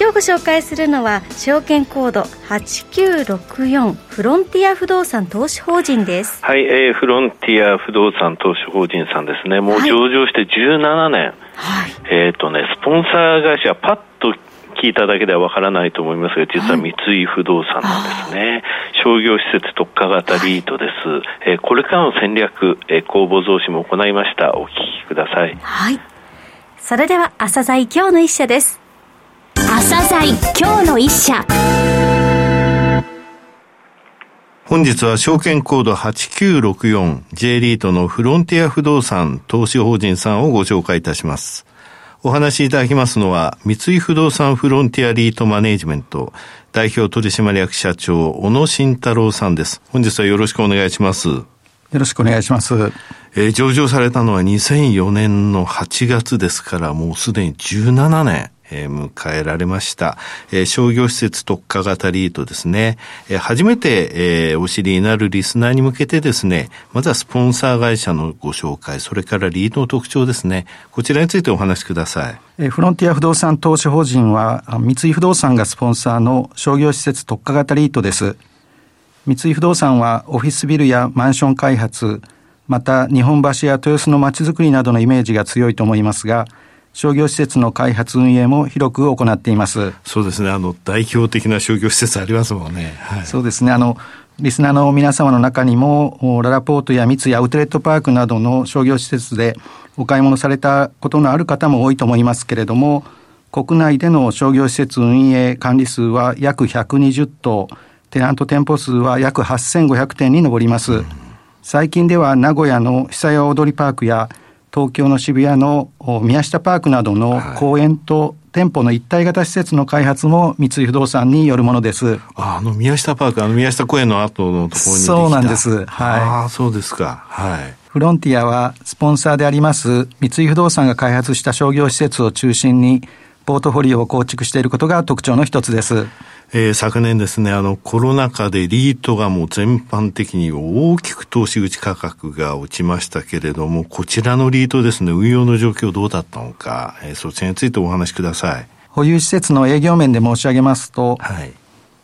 今日ご紹介するのは証券コード8964フロンティア不動産投資法人ですはい、えー、フロンティア不動産投資法人さんですねもう上場して17年、はい、えっ、ー、とねスポンサー会社パッと聞いただけではわからないと思いますが、実は三井不動産なんですね。商業施設特化型リートです。はい、えー、これからの戦略、えー、公募増資も行いました。お聞きください。はい。それでは、朝鮮今日の一社です。朝鮮今日の一社本日は証券コード 8964J リートのフロンティア不動産投資法人さんをご紹介いたします。お話しいただきますのは、三井不動産フロンティアリートマネジメント代表取締役社長、小野慎太郎さんです。本日はよろしくお願いします。よろしくお願いします。えー、上場されたのは2004年の8月ですから、もうすでに17年。えー、迎えられました。えー、商業施設特化型リートですね。えー、初めて、えー、お知りになるリスナーに向けてですね、まずはスポンサー会社のご紹介、それからリートの特徴ですね。こちらについてお話しください。えー、フロンティア不動産投資法人は、三井不動産がスポンサーの商業施設特化型リートです。三井不動産はオフィスビルやマンション開発、また日本橋や豊洲の街づくりなどのイメージが強いと思いますが、商業施設の開発運営も広く行っています。そうですね。あの、代表的な商業施設ありますもんね。はい、そうですね。あの、リスナーの皆様の中にも、ララポートや三井アウトレットパークなどの商業施設でお買い物されたことのある方も多いと思いますけれども、国内での商業施設運営管理数は約120棟、テナント店舗数は約8500店に上ります。うん、最近では名古屋の久屋踊りパークや東京の渋谷の宮下パークなどの公園と店舗の一体型施設の開発も三井不動産によるものです。あの宮下パーク、あの宮下公園の後のところにそうなんです。はい。ああ、そうですか。はい。フロンティアはスポンサーであります三井不動産が開発した商業施設を中心にポートフォリオを構築していることが特徴の一つです。えー、昨年ですね、あの、コロナ禍でリートがもう全般的に大きく投資口価格が落ちましたけれども、こちらのリートですね、運用の状況どうだったのか、えー、そちらについてお話しください。保有施設の営業面で申し上げますと、はい、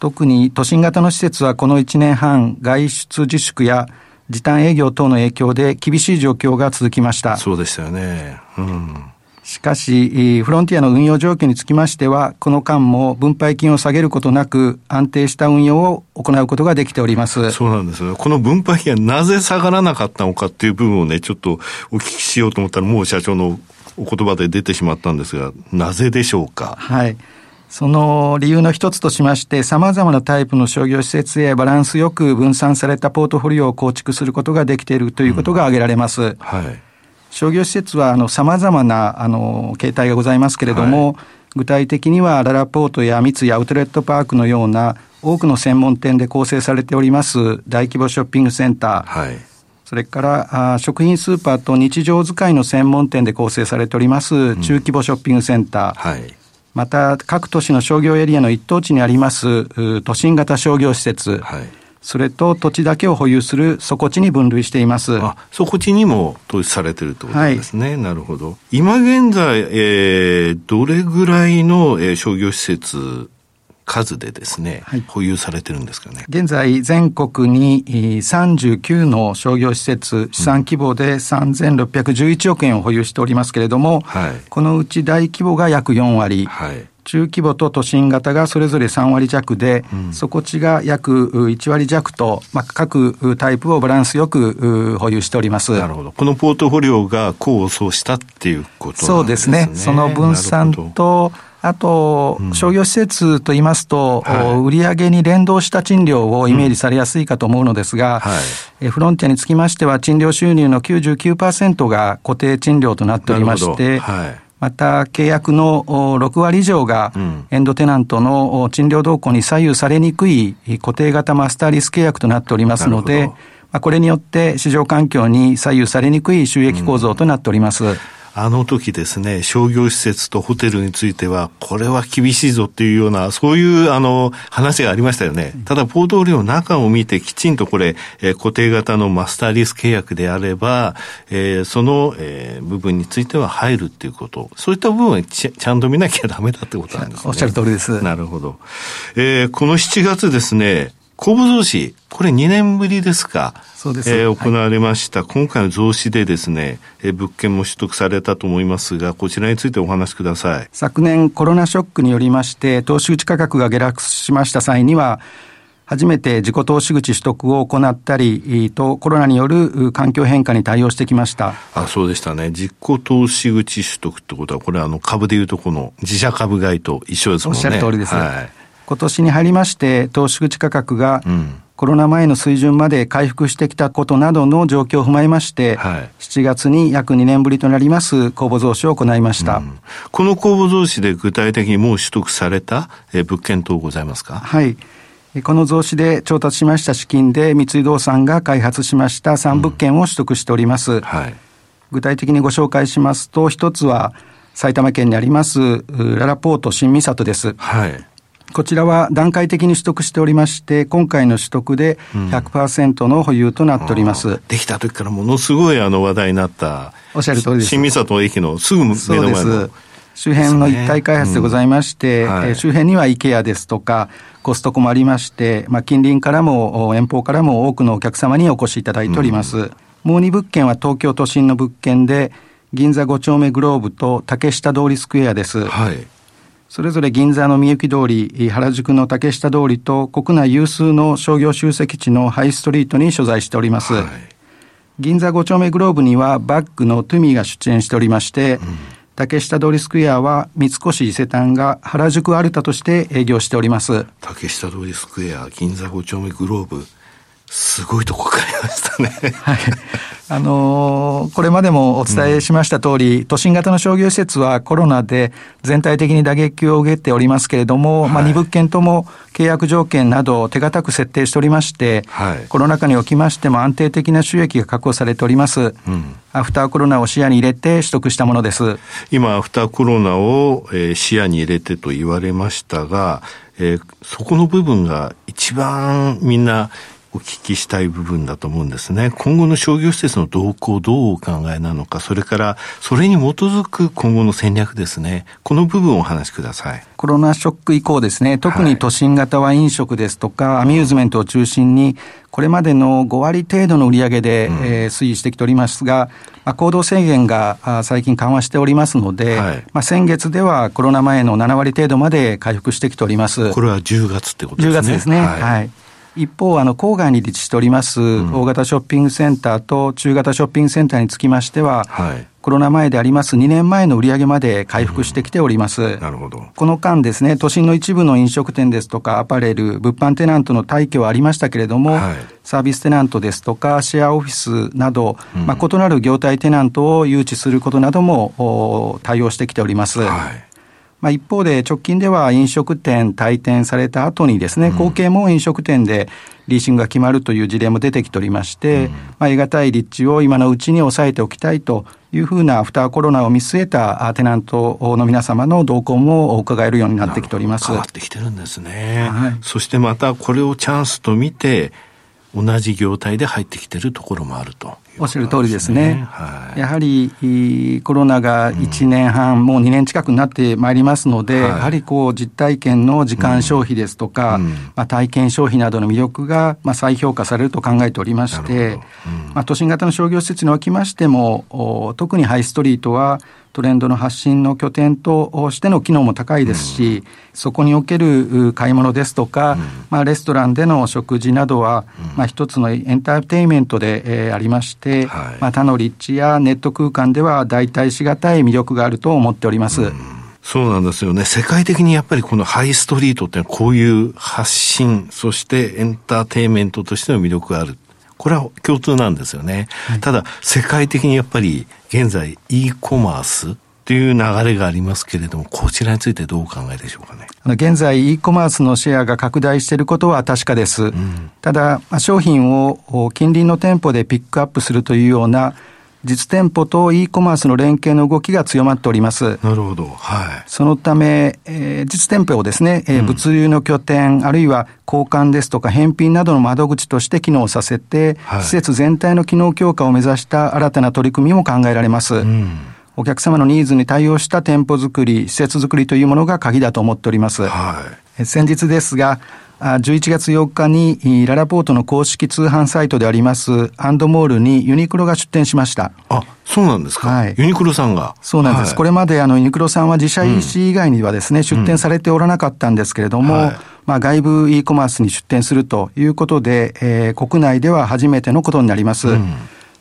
特に都心型の施設はこの1年半、外出自粛や時短営業等の影響で厳しい状況が続きました。そうでしたよね。うん。しかし、フロンティアの運用状況につきましては、この間も分配金を下げることなく、安定した運用を行うことができております。そうなんですね。この分配金はなぜ下がらなかったのかっていう部分をね、ちょっとお聞きしようと思ったら、もう社長のお言葉で出てしまったんですが、なぜでしょうか？はい。その理由の一つとしまして、様々なタイプの商業施設へバランスよく分散されたポートフォリオを構築することができているということが挙げられます。うん、はい。商業施設はあの様々なあの形態がございますけれども、はい、具体的にはララポートや三井アウトレットパークのような多くの専門店で構成されております大規模ショッピングセンター、はい、それからあ食品スーパーと日常使いの専門店で構成されております中規模ショッピングセンター、うんはい、また各都市の商業エリアの一等地にあります都心型商業施設、はいそれと土地だけを保有する底地に分類しています。あ、底地にも投資されてるということですね。はい、なるほど。今現在、えー、どれぐらいの、えー、商業施設数でですね、はい、保有されてるんですかね？現在、全国に39の商業施設、資産規模で3611億円を保有しておりますけれども、はい、このうち大規模が約4割、はい中規模と都心型がそれぞれ3割弱で、うん、底地が約1割弱と、まあ、各タイプをバランスよく保有しております。なるほど。このポートフォリオが功を奏したっていうことね。そうですね。その分散と、あと、商業施設と言いますと、はい、売上に連動した賃料をイメージされやすいかと思うのですが、はい、フロンティアにつきましては、賃料収入の99%が固定賃料となっておりまして、はいまた、契約の6割以上が、エンドテナントの賃料動向に左右されにくい固定型マスターリス契約となっておりますので、これによって市場環境に左右されにくい収益構造となっております。あの時ですね、商業施設とホテルについては、これは厳しいぞっていうような、そういうあの話がありましたよね。ただ、ポートフォリオの中を見て、きちんとこれ、えー、固定型のマスターリス契約であれば、えー、その、えー、部分については入るっていうこと、そういった部分はちちゃんと見なきゃダメだってことなんですね。おっしゃる通りです。なるほど。えー、この7月ですね、公募増資、これ2年ぶりですか。そうです。えー、行われました、はい、今回の増資でですね、えー、物件も取得されたと思いますが、こちらについてお話しください。昨年コロナショックによりまして、投資口価格が下落しました際には、初めて自己投資口取得を行ったりと、コロナによる環境変化に対応してきました。あ、そうでしたね。自己投資口取得ってことは、これはあの株でいうとこの自社株買いと一緒ですもんね。おっしゃる通りです。はい今年に入りまして、投資口価格が、コロナ前の水準まで回復してきたことなどの状況を踏まえまして、はい、7月に約2年ぶりとなります公募増資を行いました。うん、この公募増資で具体的にもう取得された物件等ございますか？はい。この増資で調達しました資金で三井不動産が開発しました3物件を取得しております。うんはい、具体的にご紹介しますと、一つは埼玉県にありますララポート新三郷です。はいこちらは段階的に取得しておりまして、今回の取得で100%の保有となっております。うん、できた時からものすごいあの話題になった。おっしゃる通りです。新三郷駅のすぐ目の前の。周辺の一体開発でございまして、ねうんはい、周辺には IKEA ですとか、コストコもありまして、まあ、近隣からも遠方からも多くのお客様にお越しいただいております。うん、もう2物件は東京都心の物件で、銀座5丁目グローブと竹下通りスクエアです。はいそれぞれ銀座のみゆき通り、原宿の竹下通りと国内有数の商業集積地のハイストリートに所在しております。はい、銀座5丁目グローブにはバッグのトゥミーが出演しておりまして、うん、竹下通りスクエアは三越伊勢丹が原宿アルタとして営業しております。竹下通りスクエア、銀座5丁目グローブ、すごいとこ買いましたね。はい。あのー、これまでもお伝えしました通り、うん、都心型の商業施設はコロナで全体的に打撃を受けておりますけれども、はい、まあ、2物件とも契約条件など手堅く設定しておりまして、はい、コロナ禍におきましても安定的な収益が確保されております。うん、アフターコロナを視野に入れて取得したものです。今、アフターコロナを、えー、視野に入れてと言われましたが、えー、そこの部分が一番みんなお聞きしたい部分だと思うんですね。今後の商業施設の動向、どうお考えなのか、それからそれに基づく今後の戦略ですね。この部分をお話しください。コロナショック以降ですね、特に都心型は飲食ですとか、はい、アミューズメントを中心に、これまでの5割程度の売り上げで、うん、えー、推移してきておりますが、まあ、行動制限が最近緩和しておりますので、はい、まあ、先月ではコロナ前の7割程度まで回復してきております。これは10月ってことですね。10月ですね。はい、はい一方、あの、郊外に立地しております、大型ショッピングセンターと中型ショッピングセンターにつきましては、はい、コロナ前であります2年前の売り上げまで回復してきております。うん、なるほど。この間ですね、都心の一部の飲食店ですとか、アパレル、物販テナントの退去はありましたけれども、はい、サービステナントですとか、シェアオフィスなど、うん、まあ、異なる業態テナントを誘致することなども対応してきております。はいまあ、一方で直近では飲食店退店された後にですね、後継も飲食店でリーシングが決まるという事例も出てきておりまして、うん、まあ、得難い立地を今のうちに抑えておきたいというふうなアフターコロナを見据えたテナントの皆様の動向も伺えるようになってきております。変わってきてるんですね。はい、そしてまたこれをチャンスと見て、同じ業態で入ってきてるところもあると、おっしゃる通りですね。はい、やはりコロナが1年半、うん、もう2年近くになってまいりますので、はい、やはりこう実体験の時間消費ですとか、うん、まあ、体験消費などの魅力がまあ再評価されると考えておりまして、うん、まあ、都心型の商業施設におきましても、特にハイストリートはトレンドの発信の拠点としての機能も高いですし、うん、そこにおける買い物ですとか、うん、まあ、レストランでの食事などは、うん、まあ、一つのエンターテインメントで、えー、ありまして、はい、まあ、他の立地やネット空間では代替しがたい魅力があると思っております。そうなんですよね。世界的にやっぱりこのハイストリートってこういう発信、そしてエンターテインメントとしての魅力がある。これは共通なんですよね。はい、ただ、世界的にやっぱり現在 e コマースっていう流れがありますけれども、こちらについてどうお考えでしょうかね？現在、e コマースのシェアが拡大していることは確かです。うん、ただ、商品を近隣の店舗でピックアップするというような実店舗と e コマースの連携の動きが強まっております。なるほど。はい。そのため、えー、実店舗をですね、えー、物流の拠点、うん、あるいは交換ですとか返品などの窓口として機能させて、はい、施設全体の機能強化を目指した新たな取り組みも考えられます。うんお客様のニーズに対応した店舗作り、施設作りというものが鍵だと思っております。はい、先日ですが、11月4日にララポートの公式通販サイトでありますアンドモールにユニクロが出店しました。あ、そうなんですか。はい。ユニクロさんが。そうなんです。はい、これまであのユニクロさんは自社 EC 以外にはですね、うん、出店されておらなかったんですけれども、はい、まあ外部 e コマースに出店するということで、えー、国内では初めてのことになります。うん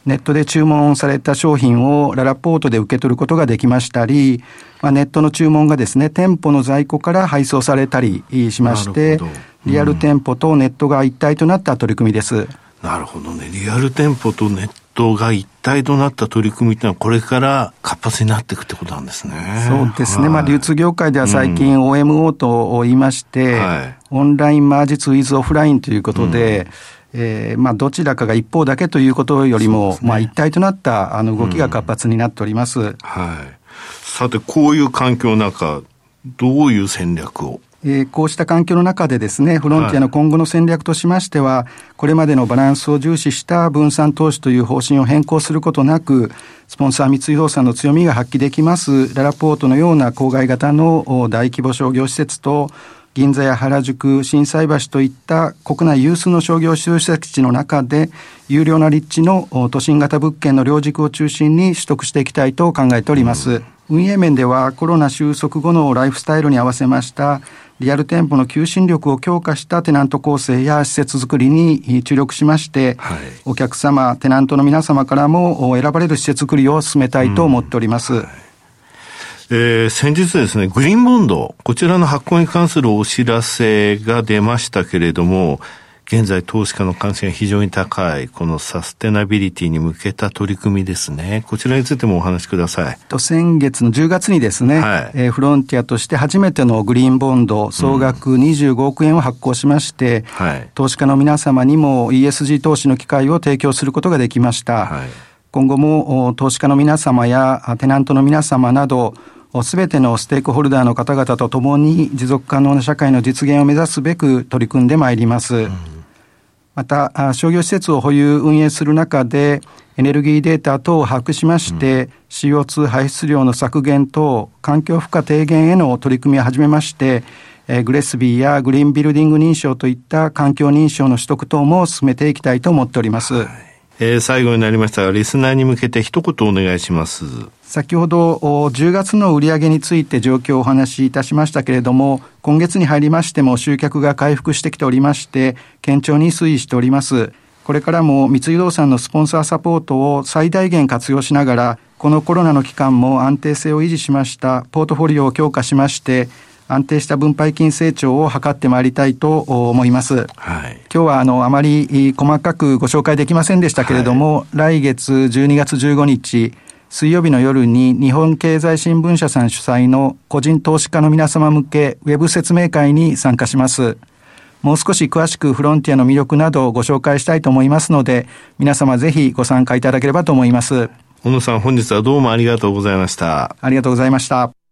ネットで注文された商品をララポートで受け取ることができましたり、まあ、ネットの注文がですね、店舗の在庫から配送されたりしまして、リアル店舗とネットが一体となった取り組みです。なるほどね。リアル店舗とネットが一体となった取り組みってのは、これから活発になっていくってことなんですね。そうですね。はい、まあ、流通業界では最近 OMO と言いまして、はい、オンラインマージツイズオフラインということで、うん、えー、まあ、どちらかが一方だけということよりも、ね、まあ、一体となったあの動きが活発になっております。うん、はい。さて、こういう環境の中、どういう戦略を？えー、こうした環境の中でですね、フロンティアの今後の戦略としましては、はい、これまでのバランスを重視した分散投資という方針を変更することなく、スポンサー三井不動産の強みが発揮できます、ララポートのような郊外型の大規模商業施設と、銀座や原宿、心斎橋といった国内有数の商業施設地の中で、有料な立地の都心型物件の両軸を中心に取得していきたいと考えております。うん、運営面ではコロナ収束後のライフスタイルに合わせましたリアル店舗の求心力を強化したテナント構成や施設づくりに注力しまして、はい、お客様、テナントの皆様からも選ばれる施設づくりを進めたいと思っております。うんはい、えー、先日ですね、グリーンボンド、こちらの発行に関するお知らせが出ましたけれども、現在投資家の関心が非常に高い、このサステナビリティに向けた取り組みですね。こちらについてもお話しください。と先月の10月にですね、はい、えー、フロンティアとして初めてのグリーンボンド、総額25億円を発行しまして、うんはい、投資家の皆様にも ESG 投資の機会を提供することができました。はい、今後も投資家の皆様やテナントの皆様など、すべてのステークホルダーの方々と共に持続可能な社会の実現を目指すべく取り組んでまいります。うんまた、商業施設を保有運営する中で、エネルギーデータ等を把握しまして、うん、CO2 排出量の削減等、環境負荷低減への取り組みを始めまして、えー、グレスビーやグリーンビルディング認証といった環境認証の取得等も進めていきたいと思っております。はい、えー、最後になりましたが、リスナーに向けて一言お願いします。先ほど10月の売上について状況をお話しいたしましたけれども、今月に入りましても集客が回復してきておりまして、堅調に推移しております。これからも三井不動産のスポンサーサポートを最大限活用しながら、このコロナの期間も安定性を維持しましたポートフォリオを強化しまして、安定した分配金成長を図ってまいりたいと思います。はい、今日はあのあまり細かくご紹介できませんでしたけれども、はい、来月12月15日、水曜日の夜に日本経済新聞社さん主催の個人投資家の皆様向けウェブ説明会に参加します。もう少し詳しくフロンティアの魅力などをご紹介したいと思いますので、皆様ぜひご参加いただければと思います。小野さん、本日はどうもありがとうございました。ありがとうございました。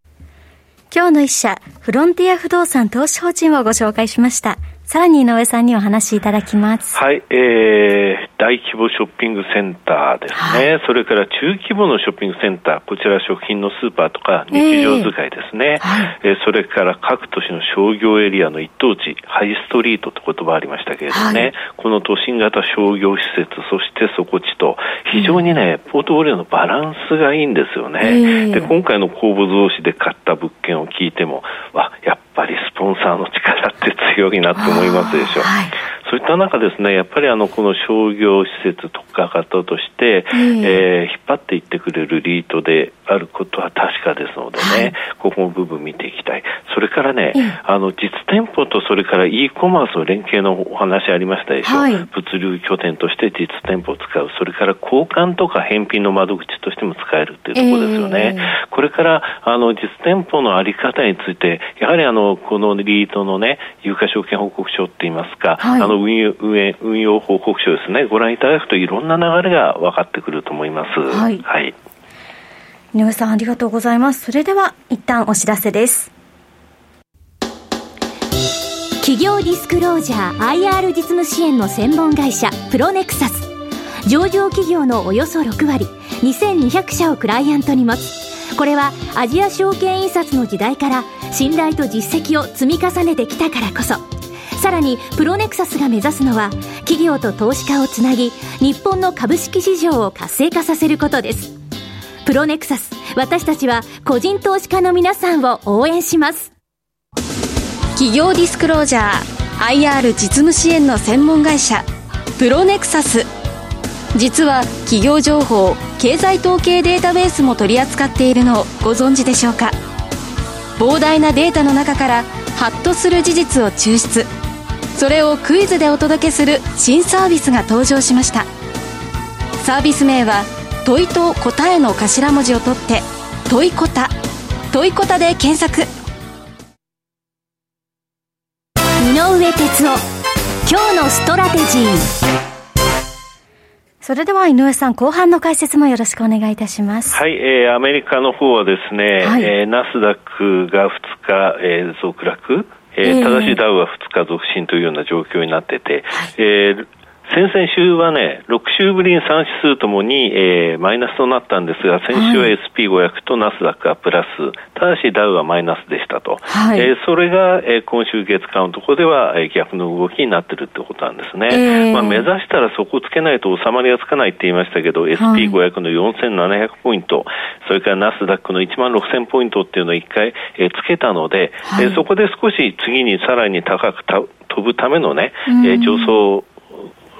今日の一社、フロンティア不動産投資法人をご紹介しました。さらに井上さんにお話しいただきます。はい、えー、大規模ショッピングセンターですね、はい、それから中規模のショッピングセンター、こちら食品のスーパーとか日常使いですね、えーはい、えー、それから各都市の商業エリアの一等地、ハイストリートと言葉ありましたけれどもね、はい、この都心型商業施設、そして底地と、非常にね、ポートフォリオのバランスがいいんですよね。えー、で今回の公募増資で買った物件を聞いても、わやっぱぱりスポンサーの力って強いなと思いますでしょう。はい、そそういった中ですね、やっぱりあの、この商業施設特化型として、えー、えー、引っ張っていってくれるリートであることは確かですのでね、はい、ここの部分見ていきたい。それからね、あの、実店舗とそれから e コマースの連携のお話ありましたでしょ？はい、物流拠点として実店舗を使う。それから交換とか返品の窓口としても使えるっていうところですよね。えー、これから、あの、実店舗のあり方について、やはりあの、このリートのね、有価証券報告書って言いますか、はい、あの運用、運用報告書ですね、ご覧いただくといろんな流れが分かってくると思います。はい。はい、井上さんありがとうございます。それでは一旦お知らせです。企業ディスクロージャー IR 実務支援の専門会社プロネクサス上場企業のおよそ6割2200社をクライアントに持つこれはアジア証券印刷の時代から信頼と実績を積み重ねてきたからこそさらにプロネクサスが目指すのは企業と投資家をつなぎ日本の株式市場を活性化させることです。プロネクサス私たちは個人投資家の皆さんを応援します。企業ディスクロージャー IR 実務支援の専門会社プロネクサス。実は企業情報経済統計データベースも取り扱っているのをご存知でしょうか？膨大なデータの中からハッとする事実を抽出。それをクイズでお届けする新サービスが登場しました。サービス名は問いと答えの頭文字を取って問いこた。問いこたで検索。井上哲夫今日のストラテジー。それでは井上さん、後半の解説もよろしくお願いいたします。はい、えー、アメリカの方はですね、はい、えー、ナスダックが2日、えー、続落、えー、ただしダウは2日続伸というような状況になってて、はい、えー、先々週はね、6週ぶりに3指数ともに、えー、マイナスとなったんですが、先週は SP500 とナスダックがプラス、ただしダウはマイナスでしたと。はい、えー、それが、えー、今週月間のところでは、えー、逆の動きになってるってことなんですね。えー、まあ、目指したらそこをつけないと収まりがつかないって言いましたけど、SP500 の4700ポイント、それからナスダックの1万6000ポイントっていうのを一回、えー、つけたので、はい、えー、そこで少し次にさらに高く飛ぶためのね、えー、上昇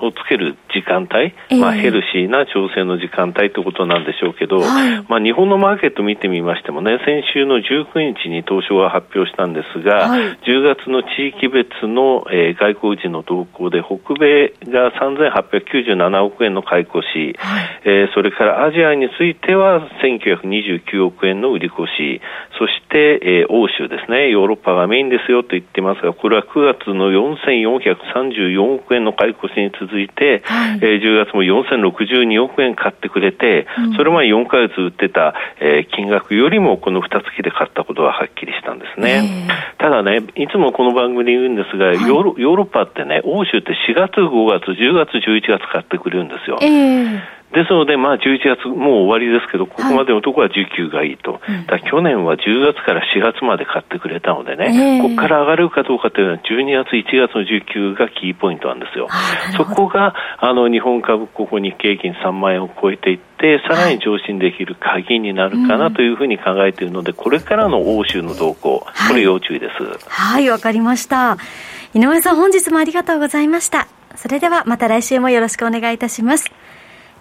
をつける時間帯、えー、まあ、ヘルシーな調整の時間帯ということなんでしょうけど、はい、まあ、日本のマーケット見てみましてもね、先週の19日に東証が発表したんですが、はい、10月の地域別の、えー、外国人の動向で、北米が3897億円の買い越し、はい、えー、それからアジアについては1929億円の売り越し、そして、えー、欧州ですね、ヨーロッパがメインですよと言ってますが、これは9月の4434億円の買い越しに続いて、はい、えー、10月も4062億円買ってくれて、うん、それまで4か月売ってた、えー、金額よりもこの2月で買ったことははっきりしたんですね。えー、ただね、いつもこの番組で言うんですが、はい、ヨーロヨーロッパってね、欧州って4月、5月、10月、11月買ってくれるんですよ。えーですので、まあ、11月、もう終わりですけど、ここまでのところは19がいいと、はい、去年は10月から4月まで買ってくれたのでね、えー、ここから上がるかどうかというのは、12月、1月の19がキーポイントなんですよ。そこがあの日本株、ここ日経平均3万円を超えていって、さらに上昇できる鍵になるかなというふうに考えているので、これからの欧州の動向、これ要注意です。はい、わ、はい、かりました。井上さん、本日もありがとうございました。それではまた来週もよろしくお願いいたします。